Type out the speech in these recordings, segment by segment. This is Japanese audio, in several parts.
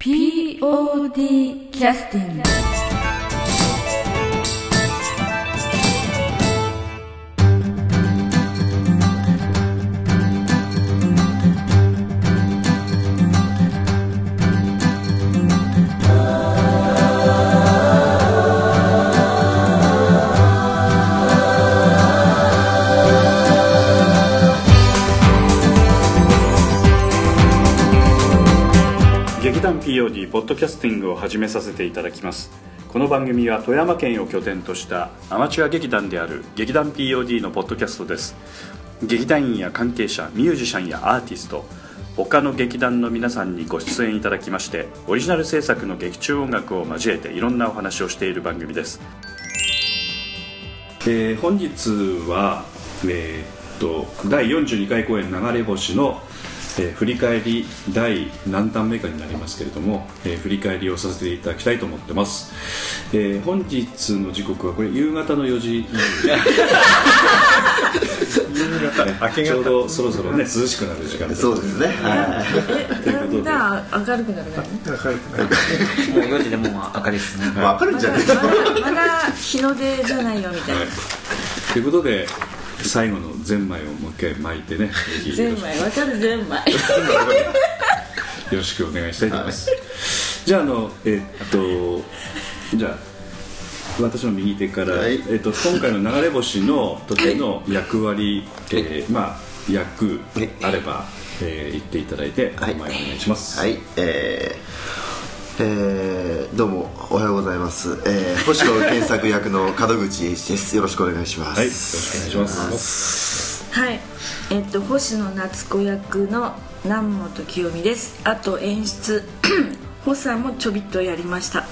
POD キャスティング POD ポッドキャスティングを始めさせていただきます。この番組は富山県を拠点としたアマチュア劇団である劇団 POD のポッドキャストです。劇団員や関係者ミュージシャンやアーティスト他の劇団の皆さんにご出演いただきましてオリジナル制作の劇中音楽を交えていろんなお話をしている番組です、えー本日は、えーっと第42回公演「流れ星」のえー振り返り第何弾目かになりますけれども、えー振り返りをさせていただきたいと思ってます、えー本日の時刻はこれ夕方の4時。ちょうどそろそろね涼しくなる時間そうですね。はということで。だんだん明るくなるね。もう4時でもう明るいですねい。わかるんじゃないですか。まだまだ日の出じゃないよみたいな。ということで最後のゼンマイをもう一回巻いてね。ゼンマイわかるゼンマイ。よろしくお願いしたいと思います、じゃああのえっとじゃあ私の右手から、はい。えっと、今回の流れ星の時の役割、えーまあ役あれば、えー言っていただいて、はい。お前お願いします、はい。えーえーどうもおはようございます。えー星野健作役の門口英一です。よろしくお願いします。はいよろしくお願いします。はい。えっと星野夏子役の南本清美です。あと演出 ホさんもちょびっとやりました。は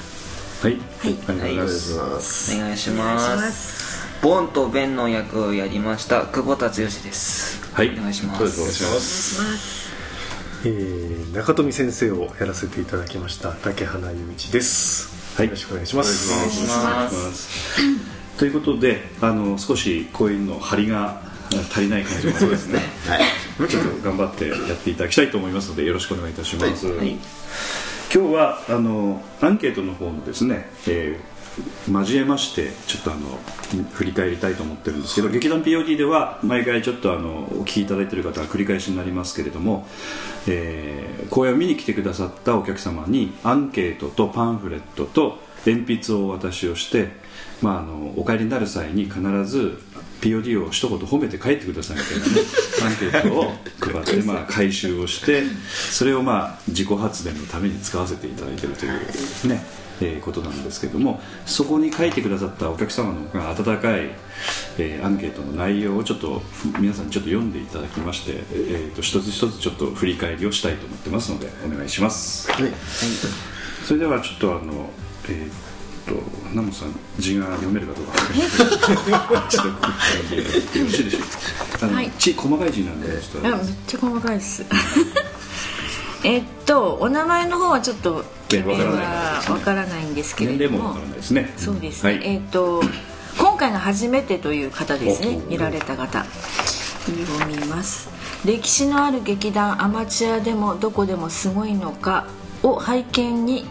い、はい。ありがとうございまお願いす、します。お願いしまます。すボンとベンの役をやりました久保達義です。はい。お願いします。お願いしす。ますえー中富先生をやらせていただきました竹花雄一です。はい。よろしくお願いします。お願いします。ま すということであの少しこういうの張りが足りない感じもそうですね。はい。ちょっと頑張ってやっていただきたいと思いますのでよろしくお願いいたします、はい。今日はあのアンケートの方のですね、えー交えましてちょっとあの振り返りたいと思ってるんですけど劇団 POD では毎回ちょっとあのお聞きいただいてる方は繰り返しになりますけれども、えー公演を見に来てくださったお客様にアンケートとパンフレットと鉛筆をお渡しをして、まあ、あのお帰りになる際に必ず POD を一言褒めて帰ってくださいみたいなねアンケートを配って、まあ、回収をしてそれをまあ自己発電のために使わせていただいているというね、えーことなんですけどもそこに書いてくださったお客様のが温かい、えーアンケートの内容をちょっと皆さんにちょっと読んでいただきまして、えー、と一つ一つちょっと振り返りをしたいと思ってますのでお願いします。はい。それではちょっとあのえーっとナモさん字が読めるかどうかちょっとよろしいでしょうかあの、はい。ち細かい字なんで。ちょっとあめっちゃ細かいです。えっとお名前の方はちょっとえわからないですね。わからないんですけれども。年齢もわからないですね。そうです。ね、はい、えっ、と今回が初めてという方ですね。お見られた方。読みます。歴史のある劇団アマチュアでもどこでもすごいのかを拝見に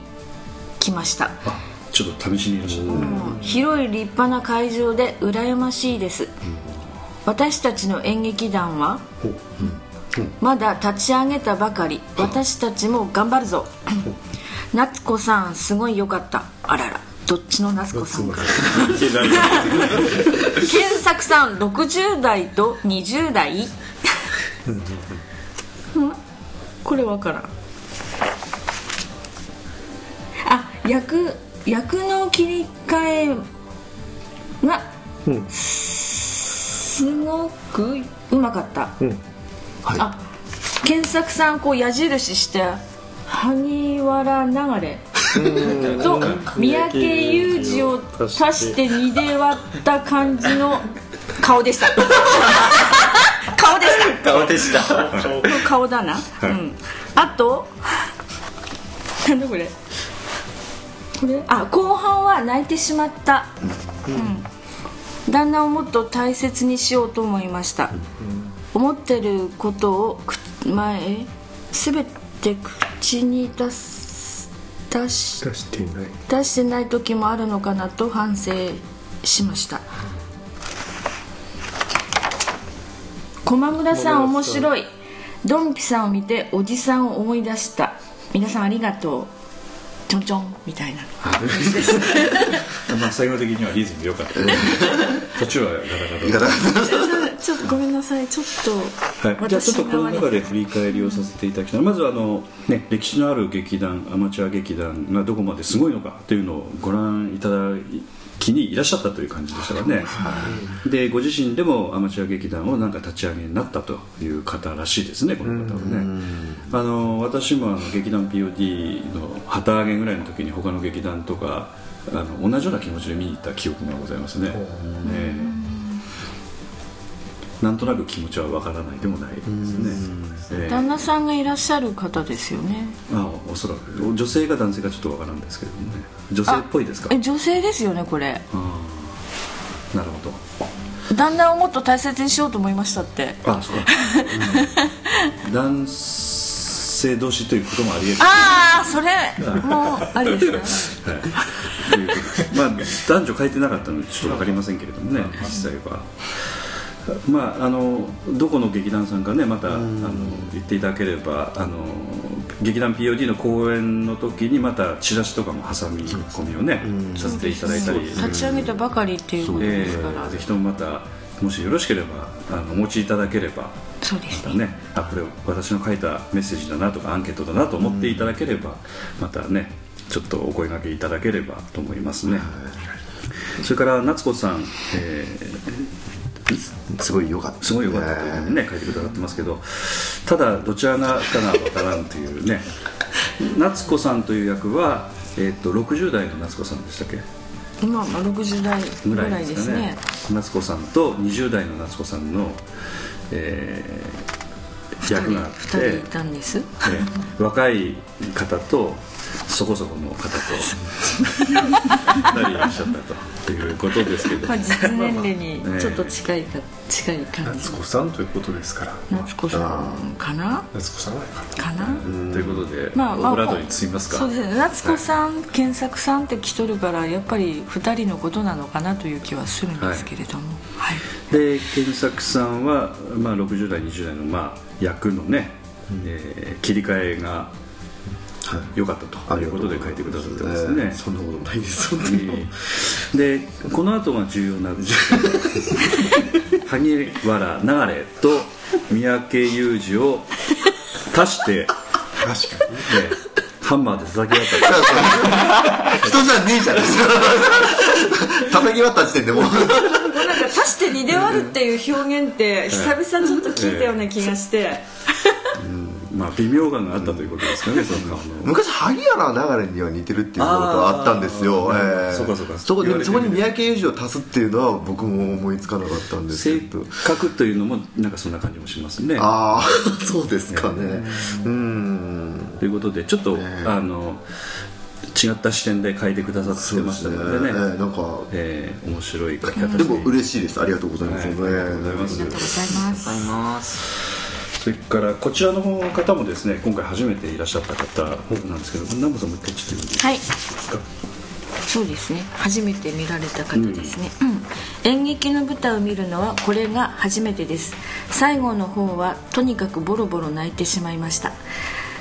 来ました。あちょっと試しにいらっしゃった、広い立派な会場で羨ましいです。私たちの演劇団はまだ立ち上げたばかり。私たちも頑張るぞ。夏子さんすごいよかった。あらら。どっちの夏子さんか。健作さん60代と20代？うん。これわからん。あ役役の切り替えがうん。すごくうまかった、うん。はい。あ健作さんこう矢印して萩原流れ。と三宅裕二を足して2で割った感じの顔でした。顔でした。顔でした。顔だな、うん、あとなんだこれこれ？あ後半は泣いてしまった、うん。旦那をもっと大切にしようと思いました、思ってることをく前全て口に出す出し出していない。出してない時もあるのかなと反省しました。駒村さん面白い。ドンピさんを見ておじさんを思い出した。皆さんありがとうちょんちょんみたいな。まあ最後的にはリズム良かった。途中はガタガタちょっとごめんなさい。ちょっとはい、じゃあちょっとこの中で振り返りをさせていただきたいまずあの、ね、歴史のある劇団アマチュア劇団がどこまですごいのかというのをご覧いただきにいらっしゃったという感じでしたからね、でご自身でもアマチュア劇団をなんか立ち上げになったという方らしいですねこの方はね。あの私もあの劇団 POD の旗揚げぐらいの時に他の劇団とかあの同じような気持ちで見に行った記憶がございますね、ええなんとなく気持ちはわからないでもないですね、ええ。旦那さんがいらっしゃる方ですよね。あおそらく。女性か男性かちょっとわからんですけれどもね。女性っぽいですか？え女性ですよねこれ。ああ。なるほど。旦那をもっと大切にしようと思いましたって。あそうか、うん。男性同士ということもあり得る。ああそれもうありですね。はい、まあ男女書いてなかったのでちょっと分かりませんけれどもね実際は。まあ、あのどこの劇団さんかねまたあの言っていただければあの劇団 POD の公演の時にまたチラシとかも挟み込みをねさせていただいたり。立ち上げたばかりっていうことえですから、ーぜひともまたもしよろしければあのお持ちいただければそうですね。またねあこれ私の書いたメッセージだなとかアンケートだなと思っていただければ、またねちょっとお声掛けいただければと思いますね、それから夏子さん、えすごい良かった。ーすごい良かったというふうにね書いてくださってますけどただどちらがかが分からんというね。夏子さんという役は、えー、と60代の夏子さんでしたっけ？今まあ60代ぐぐらいでかね。ですすね。夏子さんと20代の夏子さんの、えー役があって2人いたんです。えー若い方とそこそこの方と 2人いらっしゃったということですけど。まあ実年齢にちょっと近いか近い感じ。夏子さんということですから。夏子さんかな？夏子さんかな？ということで、まあまあオブラートに包みますか？そうですね。夏子さん、検索さんって来とるからやっぱり2人のことなのかなという気はするんですけれども。はい、で健作さんは、まあ、60代20代の、まあ、役のね、えー切り替えが良かったということで書いてくださってますね、えーそんなことないです本当に。でこの後が重要な萩原流れと三宅裕二を足して確かに。でハンマーで叩き割った人じゃねえじゃん。叩き割った時点でもう。なんか足して2で割るっていう表現って久々ちょっと聞いたような気がして、まあ微妙感があったということですかねその顔の。昔萩原流れには似てるっていうことがあったんですよ。そうかそうか。そこそこに三宅裕二を足すっていうのは僕も思いつかなかったんです性けど。格というのもなんかそんな感じもしますね。ああ そうですかね。うん。ということでちょっと、あの違った視点で書いてくださってましたのでね。ええなんかえー面白い書き方でも嬉しいです。ありがとうございます、はいありがとうございます。ありがとうございますそれからこちらの方もですね今回初めていらっしゃった方なんですけど南部さんもう一回ちょっと言うんですか？はい。そうですね。初めて見られた方ですね、うん。演劇の舞台を見るのはこれが初めてです。最後の方はとにかくボロボロ泣いてしまいました。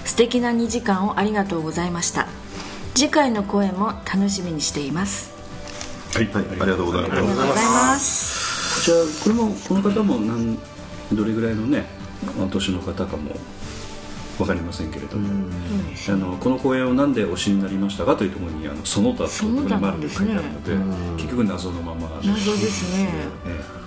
素敵な2時間をありがとうございました。次回の公演も楽しみにしています。はい、はい、ありがとうございます。ありがとうございます。じゃあこれもこの方も何どれぐらいのねお年の方かも分かりませんけれども、あのこの公演を何で推しになりましたかというところにあのその他というところに丸で書いてあるので結局謎のまま謎ですね。ええ。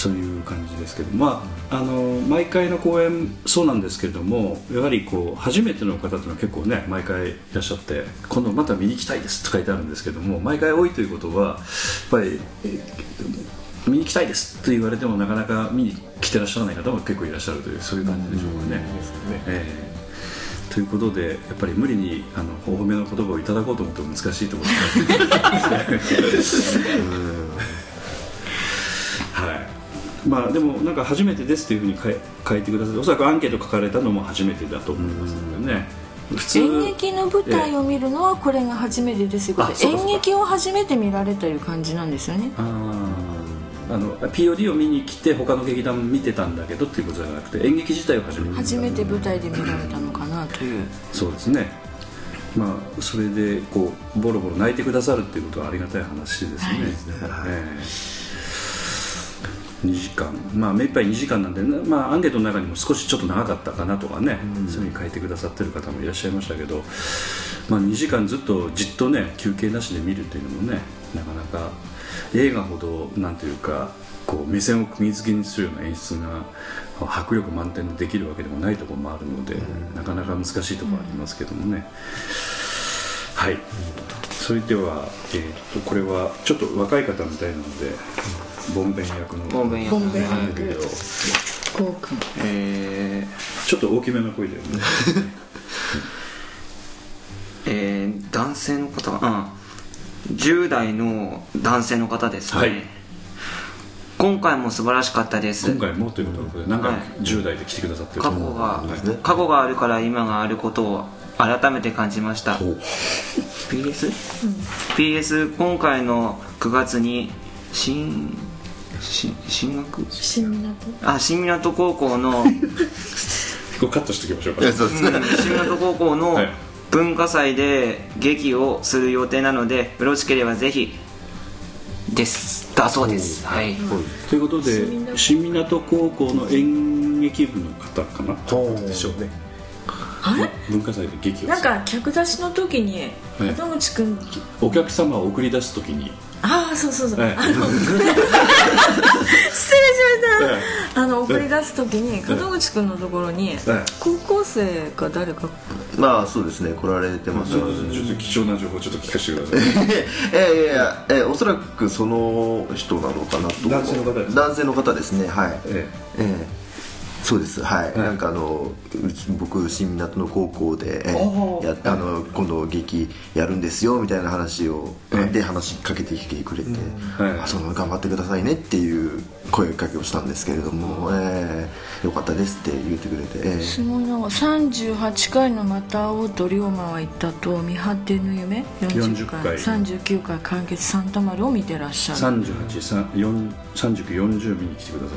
そういう感じですけどまああの毎回の公演そうなんですけれどもやはりこう初めての方というのは結構ね毎回いらっしゃって今度また見に行きたいですと書いてあるんですけども毎回多いということはやっぱりえ見に行きたいですと言われてもなかなか見に来てらっしゃらない方も結構いらっしゃるというそういう感じでしょうかね。ええ。ということでやっぱり無理にあのお褒めの言葉をいただこうと思っても難しいところです はい。まあでもなんか初めてですというふうに書い書いてくださっておそらくアンケート書かれたのも初めてだと思いますのでね、普通。演劇の舞台を見るのはこれが初めてですよ。あそうかそうか。演劇を初めて見られたいう感じなんですよね。あーあの POD を見に来て他の劇団見てたんだけどっていうことじゃなくて演劇自体を初めて見た初めて舞台で見られたのかなという。そうですね。まあそれでこうボロボロ泣いてくださるっていうことはありがたい話ですね、ええ。2時間。まあ目いっぱい2時間なんで、ねまあ、アンケートの中にも少しちょっと長かったかなとかね、そういうふうに書いてくださってる方もいらっしゃいましたけど、まあ、2時間ずっとじっとね休憩なしで見るっていうのもねなかなか映画ほどなんていうかこう目線を釘付けにするような演出が迫力満点でできるわけでもないところもあるので、なかなか難しいところありますけどもね、はい、それでは、えー、とこれはちょっと若い方みたいなので、ボンベン役のボンベン役。ボンベンなんだけど役こうくんえちょっと大きめの声だよねー、えー、男性の方がうん10代の男性の方ですね、はい。今回も素晴らしかったです。今回もということで何回はい。10代で来てくださってる過去が、はい。過去があるから今があることを改めて感じました。ほう。PS?、PS 今回の9月に新新進学？新港あ新港高校の、これカットしておきましょうか。いやそうですねうん新港高校のはい文化祭で劇をする予定なのでよろしければぜひです。だそうです。はい。ということで新港高校の演劇部の方かな？でしょうね。あれ？文化祭で劇をなんか客出しの時にはい。門口くん。お客様を送り出す時にああそうそうそう、はいあの失礼しました、はいあの送り出す時に門口くんのところに、はい高校生か誰かまあそうですね来られてます。ちょっとちょっと貴重な情報ちょっと聞かせてください。えいやいやえおそらくその人なのかなと。男性の方です男性の方ですねはい。え。ええそうです。はい、なんかあの僕新港の高校で、やあの今度劇やるんですよみたいな話を、ええ。で話しかけてきてくれて、はいあその頑張ってくださいねっていう声かけをしたんですけれども、ええ。よかったですって言ってくれて、ええ。すごいな。38回の「また会おうと龍馬は言った」と「見張っての夢」40 40回。回。39回「完結サンタマル」を見てらっしゃる。383940見に来てくださ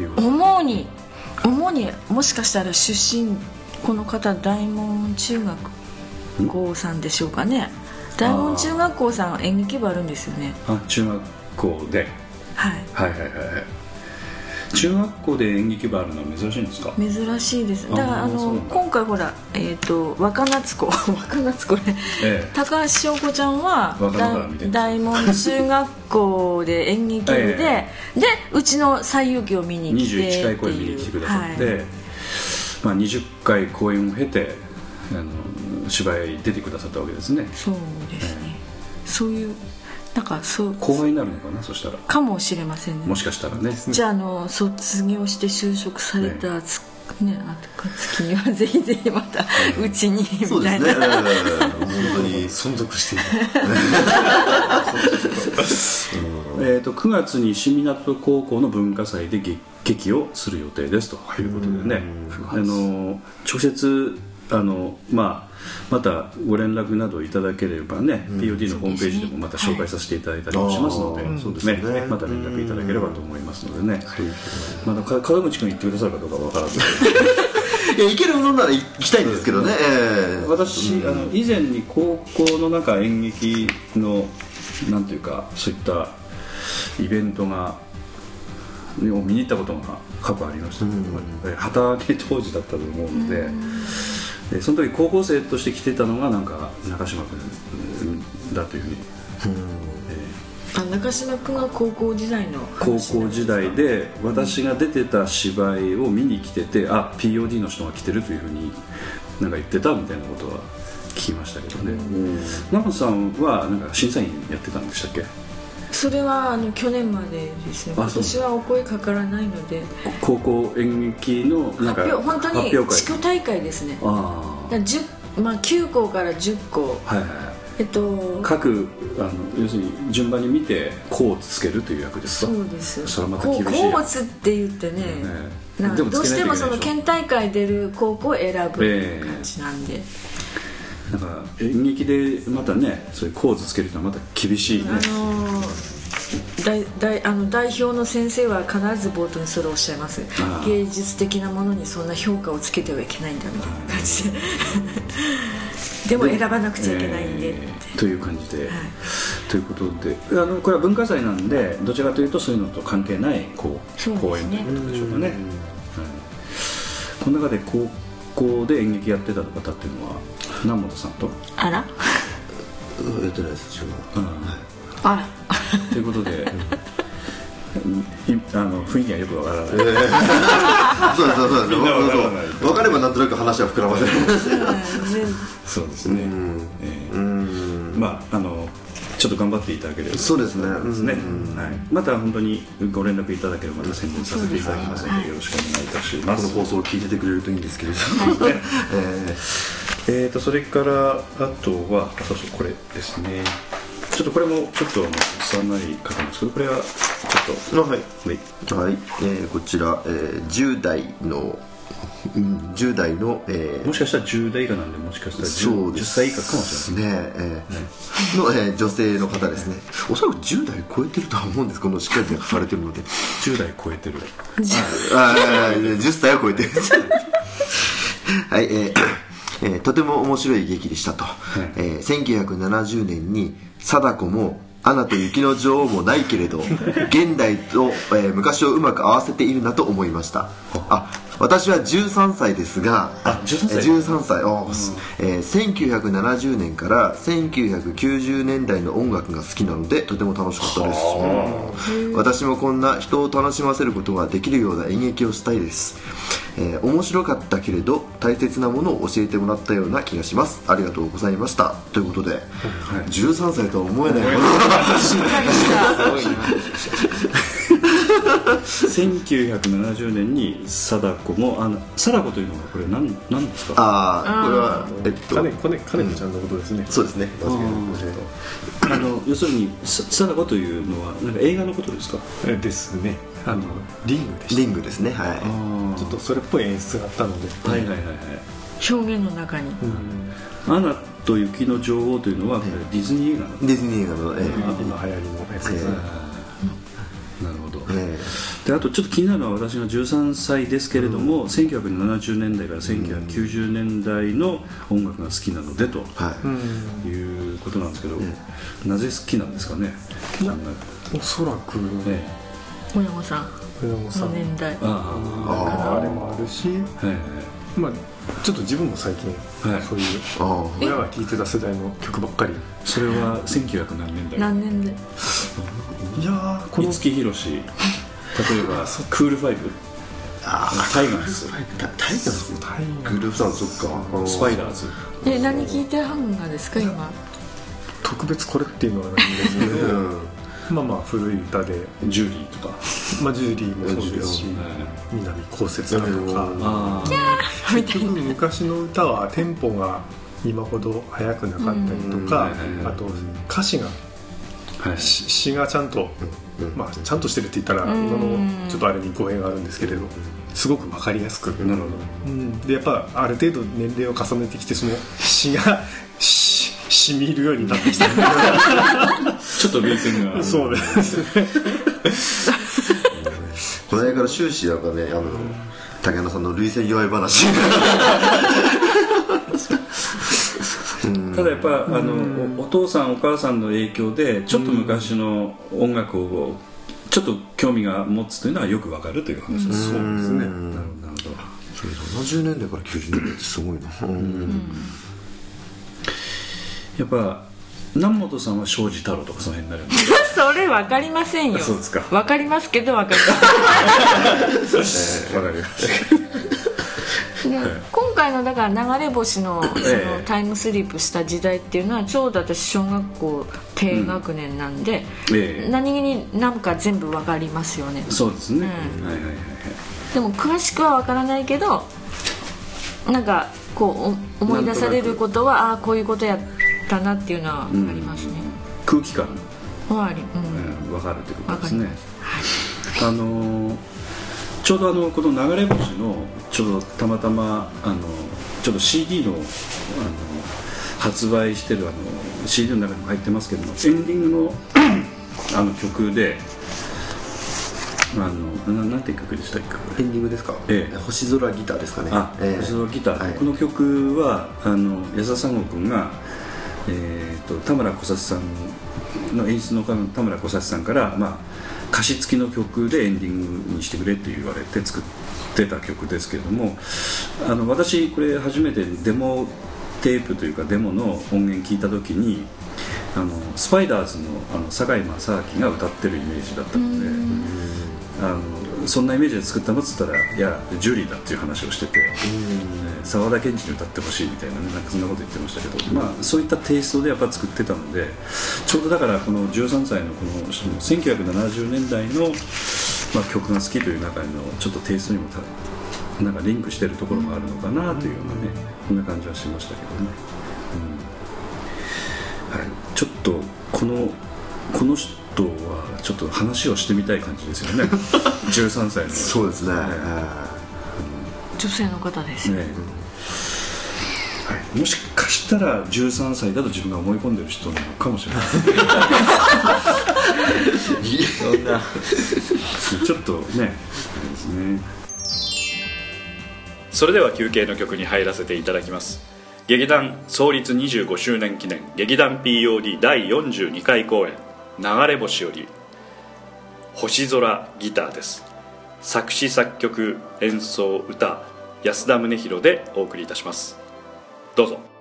いうこと主に？主にもしかしたら出身この方大門中学校さんでしょうかね。大門中学校さん演劇部あるんですよね。あ中学校で。はい。はいはいはいはい中学校で演劇部あるのは珍しいんですか？珍しいです。だからあの今回ほらえっ、と若夏子。若夏子ね、ええ。高橋翔子ちゃんは大大門中学校で演劇部で、えでうちの西遊記を見に来て21回公演見に来てくださって、はい。まあ、20回公演を経てあの芝居出てくださったわけですね。そうですね、そういうなんかそう後輩になるのかな？そしたら。かもしれませんね。もしかしたらね。じゃああの卒業して就職されたつ、ねあと月にはぜひぜひまたうちにみそうですね、たいな、ええ本当に。存続して。い るえー、と9月に新港高校の文化祭で劇劇をする予定ですということでね。あの直接あの、まあ、またご連絡などいただければね、POD のホームページでもまた紹介させていただいたりもしますので,、はい。そうですね。また連絡いただければと思いますのでね、まだか門口君言ってくださるかどうかわからず。いや行けるものなら行きたいんですけどね、ええ。私、あの以前に高校の中演劇のなんていうかそういったイベントがを見に行ったことが過去ありました。けど、え旗揚げ当時だったと思うので、でその時高校生として来てたのがなんか中島君だというふうに、あ中島君が高校時代の高校時代で私が出てた芝居を見に来ててあ POD の人が来てるというふうになんか言ってたみたいなことは聞きましたけどね。奈本さんはなんか審査員やってたんでしたっけ？それはあの去年までですね。あそう。今年はお声かからないので。高校演劇のなんか発表本当に地区大会ですね。あだから10まあ、9校から10校。あはいはい。えっと各あの要するに順番に見てこうつけるという役ですか？そうです。それはまたこう厳しいこうつって言ってねねなんかどうしてもその県大会出る高校を選ぶええ感じなんで、なんか演劇でまたねそういう構図つけるのはまた厳しいね。あのー代代あの代表の先生は必ず冒頭にそれをおっしゃいます。芸術的なものにそんな評価をつけてはいけないんだみたいな感じで。でも選ばなくちゃいけないんでえーという感じで、はい。ということであのこれは文化祭なんでどちらかというとそういうのと関係ないこうね。公演ということでしょうかね、はい。この中で高校で演劇やってた方っていうのは南本さんと、あら？うんやってないです自分は。あら。ということで、いあの雰囲気がよくわからない、そうですそうです。分かればなんとなく話は膨らませる。そうですね、えーまああのちょっと頑張っていただければ。そうですね。ですね、はい、また本当にご連絡いただければまた宣伝させていただきますのでよろしくお願いいたしまこのす、放送を聞いててくれるといいんですけれどね ええー、とそれからあとはあそうそうこれですね。ちょっとこれもちょっとあのさんなんですけどこれはちょっーあはい。とはい。はい、えーこちら、えー10代の、うん、10代の、えーもしかしたら10代以下なんでもしかしたら 10, そうです10歳以下かもしれない。ねえーの、えー女性の方ですね。おそらく10代超えてるとは思うんです。このしっかりと書かれてるので。10代超えてる。あー10歳は超えてる。はいえーえーとても面白い劇でしたと、えー1970年に貞子もアナと雪の女王もないけれど 現代と、えー昔をうまく合わせているなと思いました。あ私は13歳ですがあ13歳えー13歳あーすえー1970年から1990年代の音楽が好きなのでとても楽しかったです。私もこんな人を楽しませることができるような演劇をしたいです、えー面白かったけれど大切なものを教えてもらったような気がします。ありがとうございました。ということで、13歳とは思えない。しっかりした。1970年に貞子もあの貞子というのはこれ何何ですか？ああこれはえっと金金金子ちゃんのことですね、そうですね。間違いなくあの要するにさ貞子というのはなんか映画のことですか？えですねあのリングでしリングですねはい。たちょっとそれっぽい演出があったので、はいはいはい。はい表現の中に。うんアナと雪の女王というのはこれディズニー映画なのディズニー映画のえー今今流行りのやつですね、なるほど。えであとちょっと気になるのは私が13歳ですけれども、1970年代から1990年代の音楽が好きなのでとーはい。いうことなんですけど、なぜ好きなんですかね？おそらくえ小山さん。の年代。えあ。あれもあるし、あはい。まあ、ちょっと自分も最近、はい。そういうあ親が聴いてた世代の曲ばっかり。それは1900何年代？何年で？いやーこの五木ひろし例えばクールファイブ？あタイガース。タタイガース？タイガーグループさんそっか。スパイダーズ。え何聞いてはるんですか今？特別これっていうのはないんですけまあまあ古い歌で、ジュリーとか。まあ、ジュリーもそうですし南こうせつらとか。ああ結局昔の歌はテンポが今ほど速くなかったりとうん。かあと歌詞がはい。し詩がちゃんと、まあ、ちゃんとしてるって言ったら今のちょっとあれに語弊があるんですけれどすごく分かりやすく、なるほど。うん、でやっぱある程度年齢を重ねてきてその詩がししみるようになってきた ちょっと涙腺がそうです。ねこの間から終始なんかねあの竹山さんの涙腺弱い話。ただやっぱあのおお父さんお母さんの影響でちょっと昔の音楽をちょっと興味が持つというのはよくわかるという話です、そうですね。なるほど。なるほど70年代から90年代ってすごいな。うん。やっぱ南本さんは庄司太郎とかその辺になるんで それ分かりませんよ。そうですか。分かりますけど分かりません。わかりましたで今回のだから流れ星の そのええ。タイムスリップした時代っていうのはちょうど私小学校低学年なんで、ええ。何気になんか全部わかりますよね。そうですね、うん。はいはいはいはい。でも詳しくはわからないけどなんかこうお思い出されることはああーこういうことやったなっていうのはありますね、空気感。はありうん。うん。分かるということですね。わかります。あのーちょうどあのこの流れ星のちょうどたまたまあのちょっと CD のあの発売してるあの CD の中にも入ってますけどもエンディングのあの曲であのななんていう曲でしたっけ？エンディングですか、ええ。星空ギターですかね。あ、ええ。星空ギター、はい。この曲はあの安田三郷君が、えー、と田村小薩さんの演出の田村小薩さんから、まあ、歌詞付きの曲でエンディングにしてくれって言われて作ってた曲ですけれどもあの私これ初めてデモテープというかデモの音源聞いた時にあのスパイダーズのあの堺正明が歌ってるイメージだったので。あのそんなイメージで作ったのっつったらいやジュリーだっていう話をしてて澤田研二に歌ってほしいみたいなねなんかそんなこと言ってましたけど、まあ、そういったテイストでやっぱ作ってたのでちょうどだからこの13歳のこのその1970年代の、まあ、曲が好きという中のちょっとテイストにもたなんかリンクしてるところがあるのかなというようなねそんな感じはしましたけどね。うん。はい、ちょっとこのこの人はちょっと話をしてみたい感じですよね。13歳の。そうですね、ね女性の方です、ねはい、もしかしたら13歳だと自分が思い込んでる人なのかもしれない。そんな。ちょっとねですね。それでは休憩の曲に入らせていただきます。劇団創立25周年記念劇団 POD 第42回公演「流れ星」より「星空ギター」です。作詞作曲演奏歌安田宗弘でお送りいたします。どうぞ。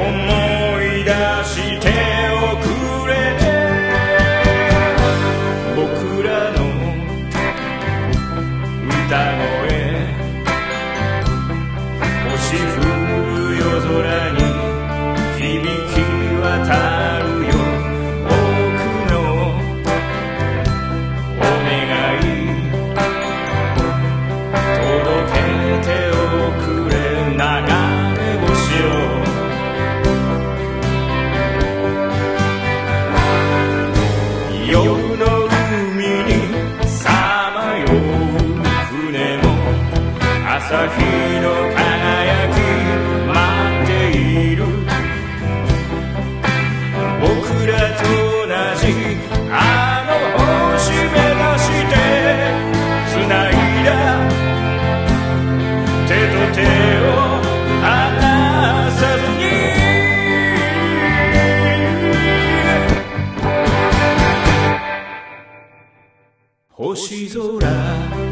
思い星空。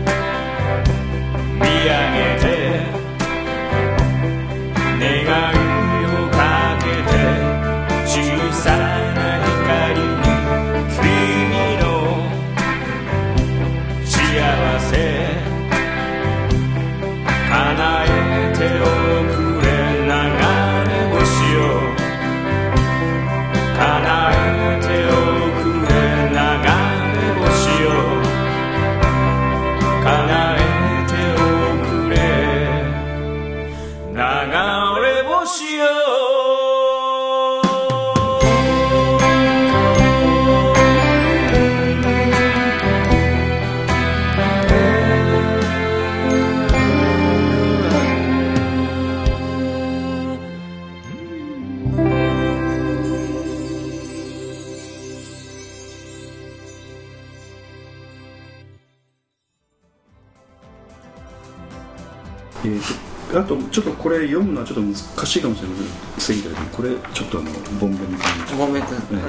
と難しいかもしれません。けれどもこれちょっとあのボンベンごめんくん、え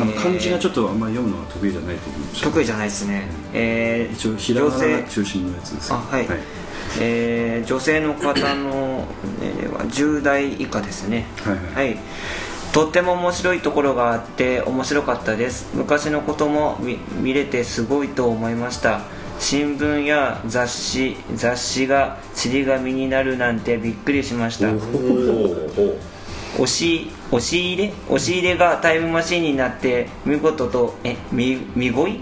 あの漢字がちょっとあんまり読むのは得意じゃないと思うんです得意じゃないですね、え。ー一応ひらがな中心のやつです。あはい、えー女性の方の年齢は10代以下ですね。はいはい。はい。とっても面白いところがあって面白かったです。昔のことも見見れてすごいと思いました新聞や雑誌雑誌が尻紙になるなんてびっくりしました。押し押し入れ？押し入れがタイムマシンになって見事とえみ見ごい？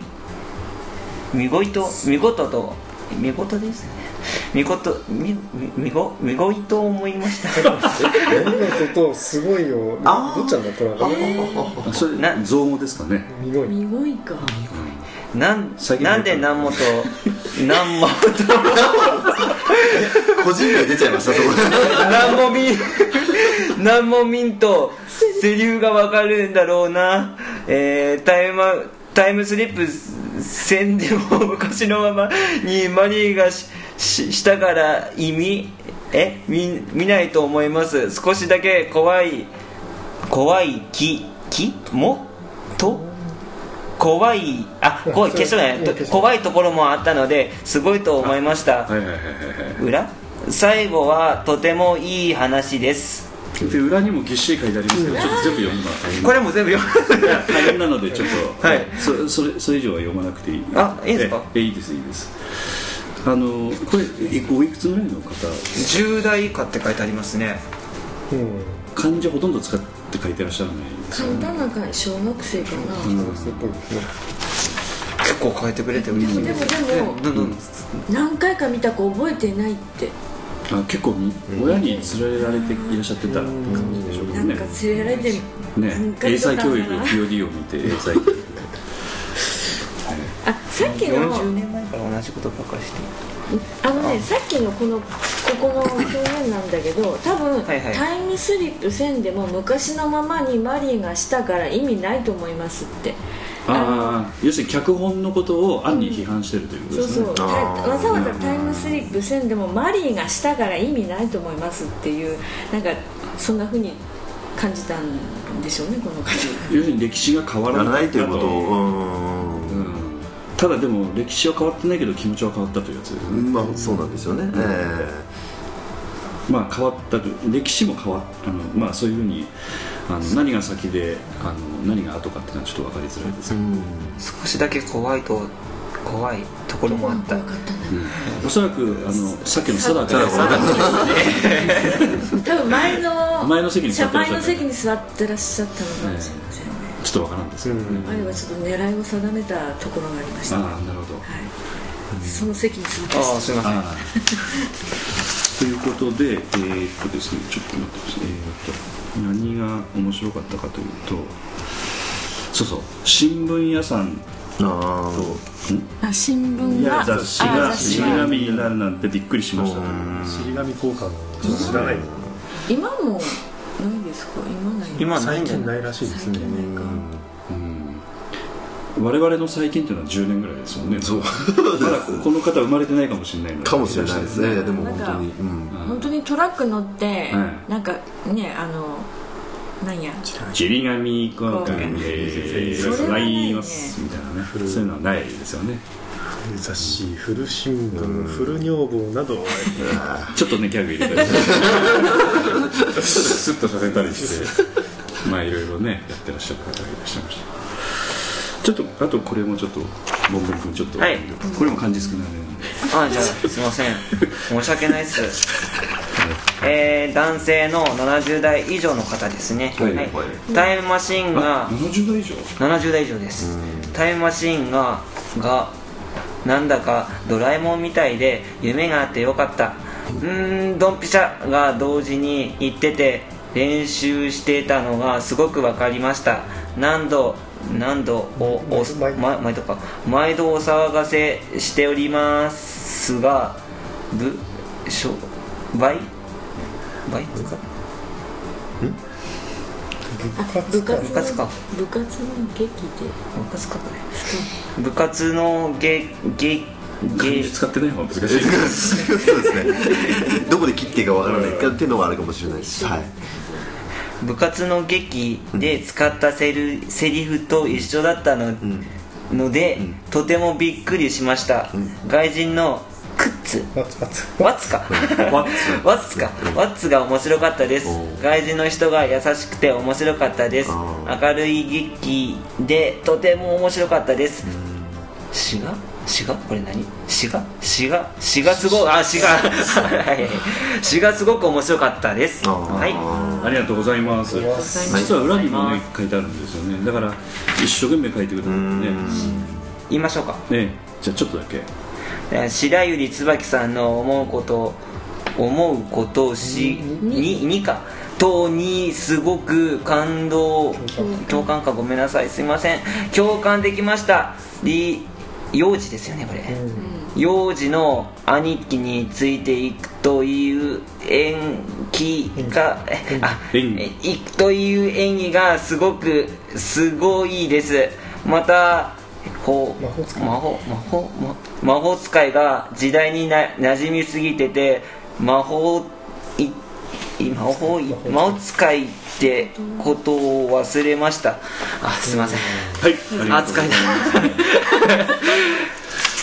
見ごいと？見事と見事ですね。見事見見見ご？見ごいと思いました。え？見事とすごいよどっちなんだこれはあそれな造語ですかね見ごい見ごいかなんなんで南本南本個人名出ちゃいましたそこ。南もみ南もみんとセリフがわかるんだろうな、えータイムタイムスリップせんでも昔のままにマリーがしししたから意味え見見ないと思います。少しだけ怖い怖い気気？も？と？怖いあ怖い決勝ね。怖いところもあったのですごいと思いました。はいはいはいはいはい。裏？最後はとてもいい話です。で裏にもぎっしり書いてありますけどちょっと全部読むのは大変これも全部読む。大変なのでちょっと、はい。そそれそれ以上は読まなくていい。あいいですか？ええいいですいいです。あのこれいおいくつぐらいの方？10代以下って書いてありますね。うん。漢字ほとんど使って書いてらっしゃらない簡単な感じ小学生かな、そうっぽいですね。結構書いてくれて嬉しいでもでもどんどん。何回か見たか覚えてないって。あ結構み親に連れられていらっしゃってた感じでしょうね。なんか連れられてね。英才教育 POD を見て英才教育あさっきの。40年前から同じことばっかりして。あのねさっきのこのここの表現なんだけど多分、はいはい。タイムスリップせんでも昔のままにマリーがしたから意味ないと思いますって。ああ要するに脚本のことを暗に批判してるということですね、そうそう。たあー。わざわざタイムスリップせんでもマリーがしたから意味ないと思いますっていうなんかそんなふうに感じたんでしょうねこの方。要するに歴史が変わらなないいということをうんただでも歴史は変わってないけど気持ちは変わったというやつですね、うんまあそうなんですよね。えまあ変わったと歴史も変わっあのまあそういうふうにあの何が先であの何が後かっていうのはちょっと分かりづらいですけど、えうん。少しだけ怖いと怖いところもあった。うん。おそらくあのさっきの定か定か 多分前の前の席に座ってらっしゃった。の席に座ってらっしゃったのかもしれませんね、ちょっと分からんですけど、あれはちょっと狙いを定めたところがありました、ああはい、なるほど。その席に座ってああすいません。ということでえーっとですねちょっと待ってください。えーっと何が面白かったかというとそうそう。新聞屋さんああ新聞が雑誌あが。尻紙になるなんてびっくりしました。と尻紙交換の知らない今もないですか？今ない。今ない最近ないらしいです最ね近ないか。我々の最近っていうのは10年ぐらいですもんね。そう。まだこの方生まれてないかもしれないのあかもしれないですね。でも本当に。うん。本当にトラック乗って、はなんかねあのなんや？ちり紙交換でそれはないね。いますみたいなね。そういうのはないですよね雑誌古新聞古女房など。ちょっとねギャグ入れたりして。スッとさせたりしてまあいろいろねやってらっしゃる方がいらっしゃいました。ちょっとあとこれもちょっとボンボン君ちょっと、はい。これも漢字少なめなんで。あじゃあすいません。申し訳ないです。えー、男性の70代以上の方ですね、はい。はい。タイムマシーンがあ70代以上？70代以上です。タイムマシーンががなんだかドラえもんみたいで夢があってよかった。うーんドンピシャが同時に行ってて練習してたのがすごく分かりました。何度何度おお毎度ま毎度か。毎度お騒がせしておりますがぶしょ倍？倍か部活。部活か。部活の劇で。部活か。これ部活のげげ漢げ字使ってない方が難しい。そうですね。どこで切っていいかわからないっていうのはあるかもしれないです。はい。部活の劇で使ったセルセリフと一緒だったの,、ので、とてもびっくりしました、外人のクワッツか。ワッツワッツかワッツが面白かったです。外人の人が優しくて面白かったです。あ明るい劇でとても面白かったです詩が詩がこれ何？詩が詩が詩がすごいあ詩が はい。詩がすごく面白かったです。あはい。ありがとうございます。実は裏にもね書いてあるんですよね。だから一生懸命書いてくれたんでね。言いましょうか。ねじゃあちょっとだけ。白百合椿さんの思うこと思うことしににか。とにすごく感動。共感。か。ごめんなさい。すいません。共感できました。り幼児ですよねこれ、幼児の兄貴についていくという演技があ演技。いくという演技がすごくすごいです。またこう魔法使い。魔法魔法魔魔法使いが時代にな馴染みすぎてて魔法いい魔法い魔法使いってことを忘れました。あすいません。はい。あ使いだ。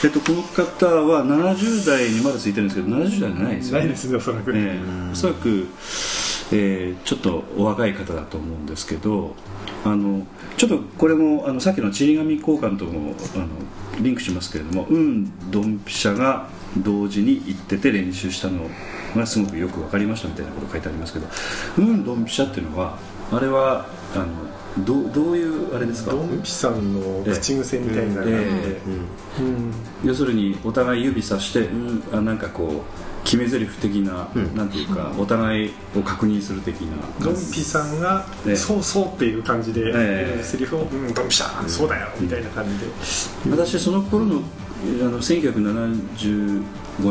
えっとこの方は70代にまだついてるんですけど70代じゃないですよね。ないですねおそらく、ええ。おそらく、えーちょっとお若い方だと思うんですけどあのちょっとこれもあのさっきのちり紙交換ともあのリンクしますけれどもうんドンピシャが同時に行ってて練習したのがすごくよく分かりましたみたいなこと書いてありますけどうんドンピシャっていうのはあれはあのどどういうあれですか？ドンピさんの口癖みたいなのがあって、えうん。要するにお互い指さして、うん、あなんかこう決め台詞的な、なんていうかお互いを確認する的なドンピさんがええ「そうそう」っていう感じで、ええ。セリフを「うんドンピシャそうだよ」みたいな感じで、私その頃のあの1975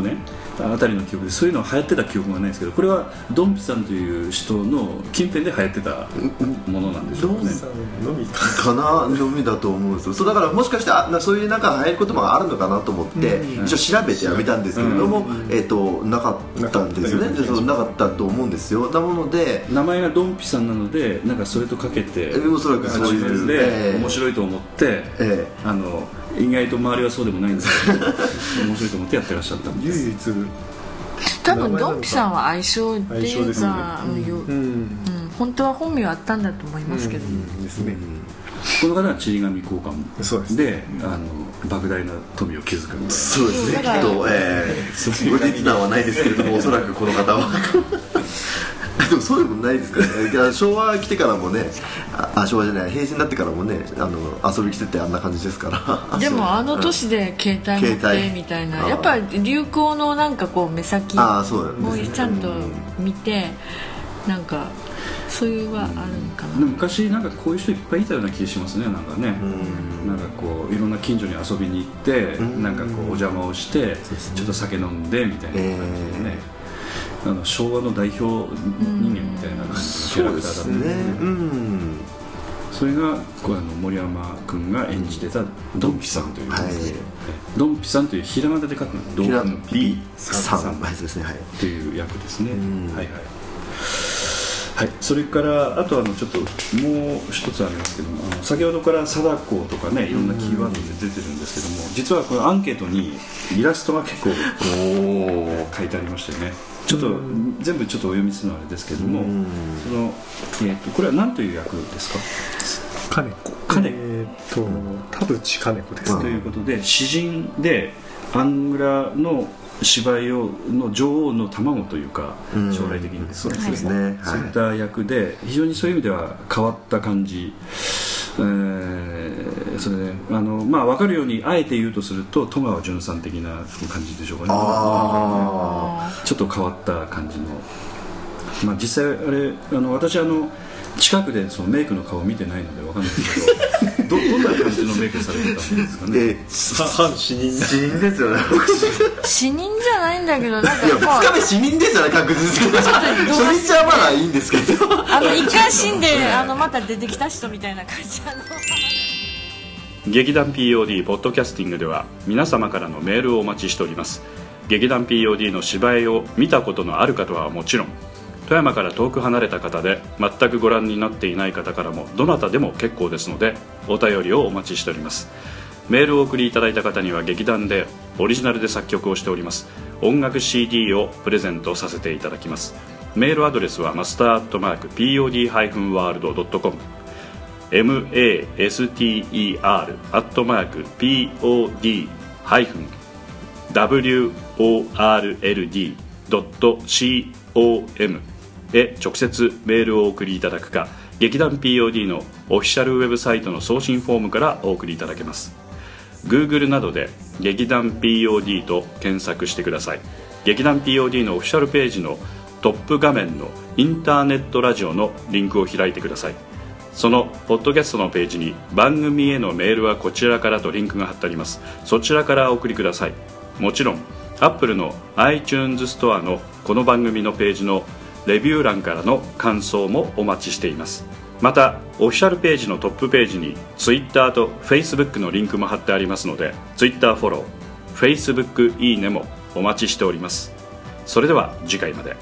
年あたりの記憶でそういうの流行ってた記憶がないんですけどこれはドンピさんという人の近辺で流行ってたものなんでしょうかね。ドンさんのみかかなのみだと思うんですよ。そうだからもしかしてあなそういうなんか流行ることもあるのかなと思って、一応調べてやめたんですけれども、えっ、となかったんですよね。なかったと思うんですよ。なもので。名前がドンピさんなのでなんかそれとかけてえおそらくそういう面白いと思って、え。あの意外と周りはそうでもないんですけど面白いと思ってやってらっしゃったんです。唯一多分ドンピさんは相性っていうですよねか、うん。ようんうん本当は本名あったんだと思いますけど、ですね、この方はちり紙交換そうですであの莫大な富を築くそうですねきっと、えー、後日談はないですけれどもおそらくこの方はでもそうでもないですからね。昭和来てからもねああ昭和じゃない平成になってからもねあの遊び来ててあんな感じですから。でもあの年で携帯持ってみたいな。やっぱり流行のなんかこう目先ああそうなんもですちゃんと見てなんかそういうはあるのかでもな昔なんかこういう人いっぱいいたような気がしますねなんかね。なんかこういろんな近所に遊びに行ってん。なんかこうお邪魔をしてちょっと酒飲んでみたいな感じでねあの昭和の代表人間みたいなキャラクターだったんねですねうんそれがあの森山君が演じてたドンピさんという、はいドンピさんというひらがなで書くのドンピさんさんはいそうですね。はいっていう役ですね、んはいはい。はい、それからあとあのちょっともう一つありますけどもあの先ほどから貞子とかねいろんなキーワードで出てるんですけども実はこのアンケートにイラストが結構書いてありましてねちょっと全部ちょっとお読みするのはあれですけどもその、えー、とこれは何という役ですか？金子。金子。えーっと田淵金子ですね。ということで詩人でアングラの芝居をの女王の卵というかうん。将来的に。そうそうですね。はい。そういった役で非常にそういう意味では変わった感じ、えーそれであのまあ分かるようにあえて言うとすると戸川純さん的な感じでしょうかね。あちょっと変わった感じの、まあ、実際あれあの私あの近くでそのメイクの顔を見てないので分かんないですけどど どんな感じのメイクされてたんですかね？では反死人死人ですよね。死人じゃないんだけどなんかいやまあ2日目死人ですよね確実に。初日はまだいいんですけど。あの一回死んであのまた出てきた人みたいな感じあの劇団 POD ポッドキャスティングでは皆様からのメールをお待ちしております。劇団 POD の芝居を見たことのある方はもちろん富山から遠く離れた方で全くご覧になっていない方からもどなたでも結構ですのでお便りをお待ちしております。メールを送りいただいた方には劇団でオリジナルで作曲をしております。音楽 CD をプレゼントさせていただきます。メールアドレスはマスターアットマーク POD-WORLD.com master アットマーク pod-world.com へ直接メールをお送りいただくか劇団 POD のオフィシャルウェブサイトの送信フォームからお送りいただけます。Google などで劇団 POD と検索してください。劇団 POD のオフィシャルページのトップ画面のインターネットラジオのリンクを開いてください。そのポッドキャストのページに番組へのメールはこちらからとリンクが貼ってあります。そちらからお送りください。もちろん Apple の iTunes ストアのこの番組のページのレビュー欄からの感想もお待ちしています。またオフィシャルページのトップページに Twitter と Facebook のリンクも貼ってありますので Twitter フォロー Facebook いいねもお待ちしております。それでは次回まで。